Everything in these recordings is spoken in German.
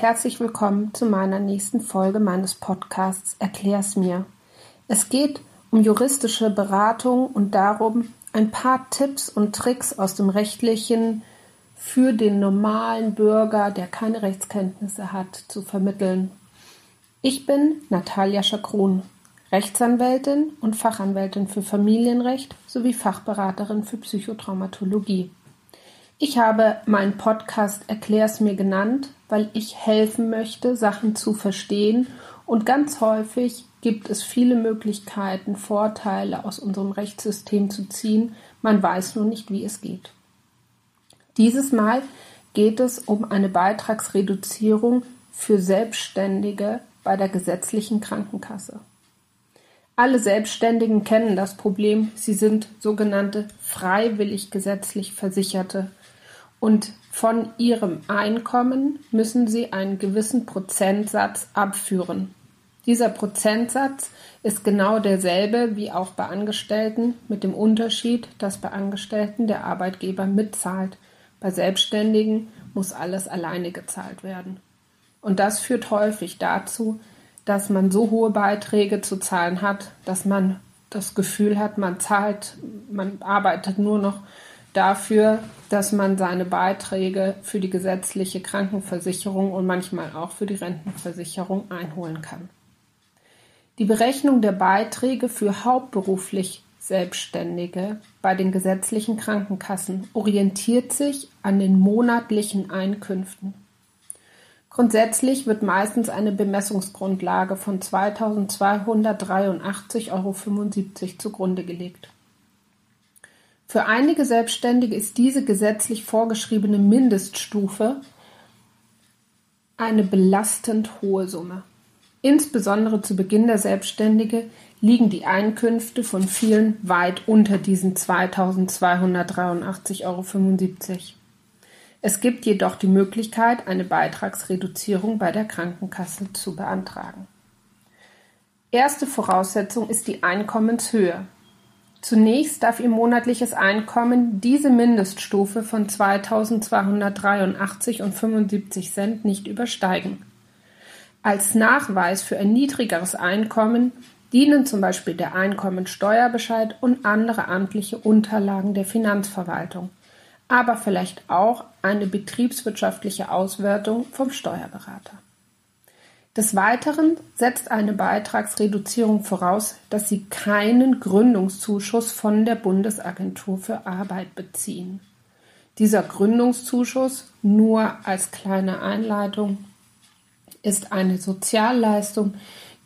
herzlich willkommen zu meiner nächsten Folge meines Podcasts Erklär's mir. Es geht um juristische Beratung und darum, ein paar Tipps und Tricks aus dem Rechtlichen für den normalen Bürger, der keine Rechtskenntnisse hat, zu vermitteln. Ich bin Natalia Schakron, Rechtsanwältin und Fachanwältin für Familienrecht sowie Fachberaterin für Psychotraumatologie. Ich habe meinen Podcast Erklär's mir genannt, weil ich helfen möchte, Sachen zu verstehen und ganz häufig gibt es viele Möglichkeiten, Vorteile aus unserem Rechtssystem zu ziehen, man weiß nur nicht, wie es geht. Dieses Mal geht es um eine Beitragsreduzierung für Selbstständige bei der gesetzlichen Krankenkasse. Alle Selbstständigen kennen das Problem, sie sind sogenannte freiwillig gesetzlich Versicherte und von ihrem Einkommen müssen sie einen gewissen Prozentsatz abführen. Dieser Prozentsatz ist genau derselbe wie auch bei Angestellten, mit dem Unterschied, dass bei Angestellten der Arbeitgeber mitzahlt. Bei Selbstständigen muss alles alleine gezahlt werden. Und das führt häufig dazu, dass man so hohe Beiträge zu zahlen hat, dass man das Gefühl hat, man zahlt, man arbeitet nur noch dafür, dass man seine Beiträge für die gesetzliche Krankenversicherung und manchmal auch für die Rentenversicherung einholen kann. Die Berechnung der Beiträge für hauptberuflich Selbstständige bei den gesetzlichen Krankenkassen orientiert sich an den monatlichen Einkünften. Grundsätzlich wird meistens eine Bemessungsgrundlage von 2283,75 Euro zugrunde gelegt. Für einige Selbstständige ist diese gesetzlich vorgeschriebene Mindeststufe eine belastend hohe Summe. Insbesondere zu Beginn der Selbstständige liegen die Einkünfte von vielen weit unter diesen 2283,75 Euro. Es gibt jedoch die Möglichkeit, eine Beitragsreduzierung bei der Krankenkasse zu beantragen. Erste Voraussetzung ist die Einkommenshöhe. Zunächst darf Ihr monatliches Einkommen diese Mindeststufe von 2.283,75 Cent nicht übersteigen. Als Nachweis für ein niedrigeres Einkommen dienen zum Beispiel der Einkommensteuerbescheid und andere amtliche Unterlagen der Finanzverwaltung, aber vielleicht auch eine betriebswirtschaftliche Auswertung vom Steuerberater. Des Weiteren setzt eine Beitragsreduzierung voraus, dass Sie keinen Gründungszuschuss von der Bundesagentur für Arbeit beziehen. Dieser Gründungszuschuss, nur als kleine Einleitung, ist eine Sozialleistung,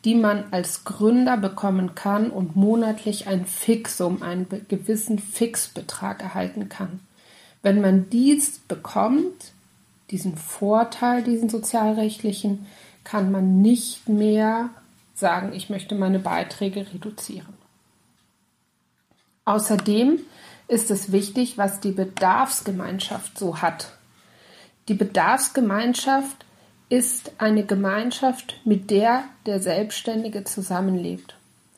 die man als Gründer bekommen kann und monatlich ein Fixum, einen gewissen Fixbetrag erhalten kann. Wenn man dies bekommt, diesen Vorteil, diesen sozialrechtlichen, kann man nicht mehr sagen, ich möchte meine Beiträge reduzieren. Außerdem ist es wichtig, was die Bedarfsgemeinschaft so hat. Die Bedarfsgemeinschaft ist eine Gemeinschaft, mit der der Selbstständige zusammenlebt.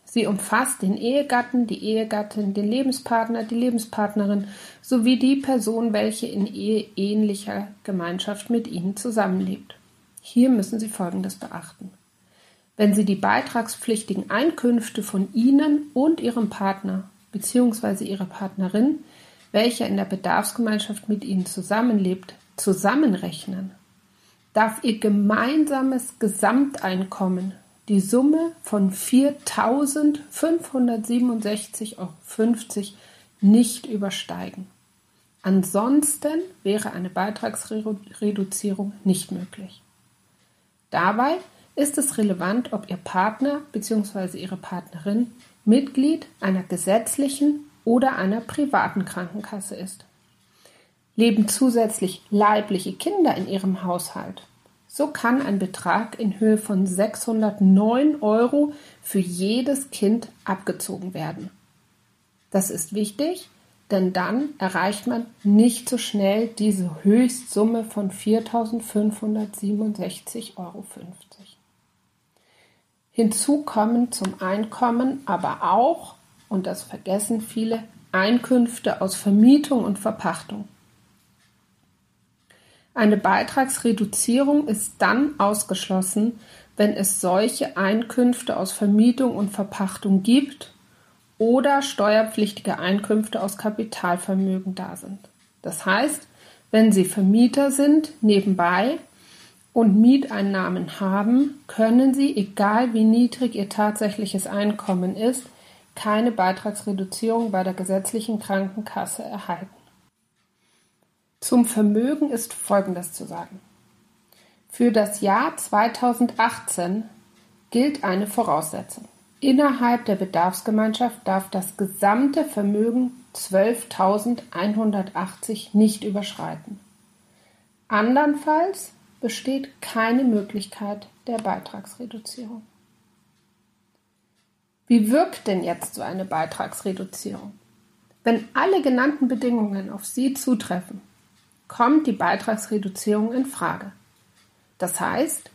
Sie umfasst den Ehegatten, die Ehegattin, den Lebenspartner, die Lebenspartnerin sowie die Person, welche in eheähnlicher Gemeinschaft mit ihnen zusammenlebt. Hier müssen Sie Folgendes beachten. Wenn Sie die beitragspflichtigen Einkünfte von Ihnen und Ihrem Partner bzw. Ihrer Partnerin, welcher in der Bedarfsgemeinschaft mit Ihnen zusammenlebt, zusammenrechnen, darf Ihr gemeinsames Gesamteinkommen die Summe von 4.567,50 Euro nicht übersteigen. Ansonsten wäre eine Beitragsreduzierung nicht möglich. Dabei ist es relevant, ob Ihr Partner bzw. Ihre Partnerin Mitglied einer gesetzlichen oder einer privaten Krankenkasse ist. Leben zusätzlich leibliche Kinder in Ihrem Haushalt, so kann ein Betrag in Höhe von 609 Euro für jedes Kind abgezogen werden. Das ist wichtig, denn dann erreicht man nicht so schnell diese Höchstsumme von 4.567,50 Euro. Hinzu kommen zum Einkommen aber auch, und das vergessen viele, Einkünfte aus Vermietung und Verpachtung. Eine Beitragsreduzierung ist dann ausgeschlossen, wenn es solche Einkünfte aus Vermietung und Verpachtung gibt oder steuerpflichtige Einkünfte aus Kapitalvermögen da sind. Das heißt, wenn Sie Vermieter sind nebenbei und Mieteinnahmen haben, können Sie, egal wie niedrig Ihr tatsächliches Einkommen ist, keine Beitragsreduzierung bei der gesetzlichen Krankenkasse erhalten. Zum Vermögen ist Folgendes zu sagen. Für das Jahr 2018 gilt eine Voraussetzung. Innerhalb der Bedarfsgemeinschaft darf das gesamte Vermögen 12.180 nicht überschreiten. Andernfalls besteht keine Möglichkeit der Beitragsreduzierung. Wie wirkt denn jetzt so eine Beitragsreduzierung? Wenn alle genannten Bedingungen auf Sie zutreffen, kommt die Beitragsreduzierung in Frage. Das heißt,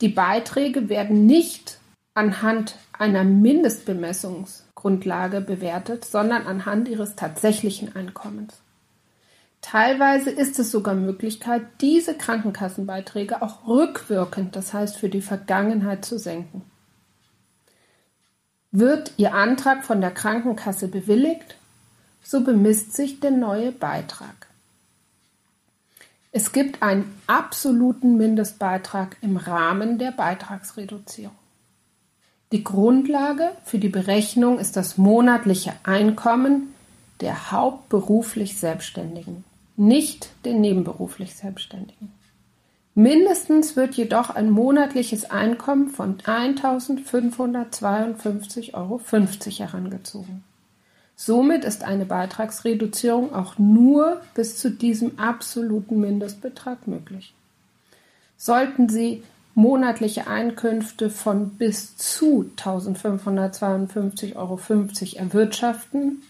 die Beiträge werden nicht anhand einer Mindestbemessungsgrundlage bewertet, sondern anhand ihres tatsächlichen Einkommens. Teilweise ist es sogar Möglichkeit, diese Krankenkassenbeiträge auch rückwirkend, das heißt für die Vergangenheit, zu senken. Wird Ihr Antrag von der Krankenkasse bewilligt, so bemisst sich der neue Beitrag. Es gibt einen absoluten Mindestbeitrag im Rahmen der Beitragsreduzierung. Die Grundlage für die Berechnung ist das monatliche Einkommen der hauptberuflich Selbstständigen, nicht der nebenberuflich Selbstständigen. Mindestens wird jedoch ein monatliches Einkommen von 1.552,50 Euro herangezogen. Somit ist eine Beitragsreduzierung auch nur bis zu diesem absoluten Mindestbetrag möglich. Sollten Sie monatliche Einkünfte von bis zu 1552,50 Euro erwirtschaften,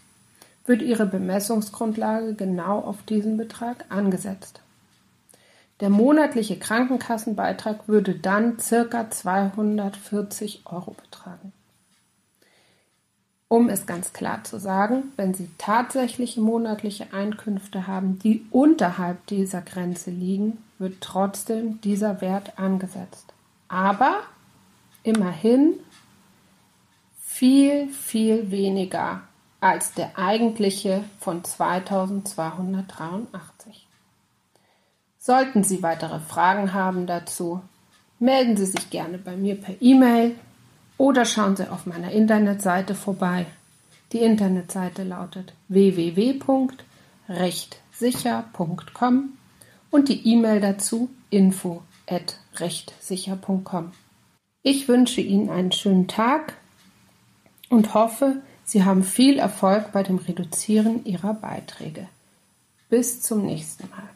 wird Ihre Bemessungsgrundlage genau auf diesen Betrag angesetzt. Der monatliche Krankenkassenbeitrag würde dann ca. 240 Euro betragen. Um es ganz klar zu sagen, wenn Sie tatsächliche monatliche Einkünfte haben, die unterhalb dieser Grenze liegen, wird trotzdem dieser Wert angesetzt. Aber immerhin viel, viel weniger als der eigentliche von 2283. Sollten Sie weitere Fragen haben dazu, melden Sie sich gerne bei mir per E-Mail oder schauen Sie auf meiner Internetseite vorbei. Die Internetseite lautet www.rechtsicher.com und die E-Mail dazu info@rechtsicher.com. Ich wünsche Ihnen einen schönen Tag und hoffe, Sie haben viel Erfolg bei dem Reduzieren Ihrer Beiträge. Bis zum nächsten Mal.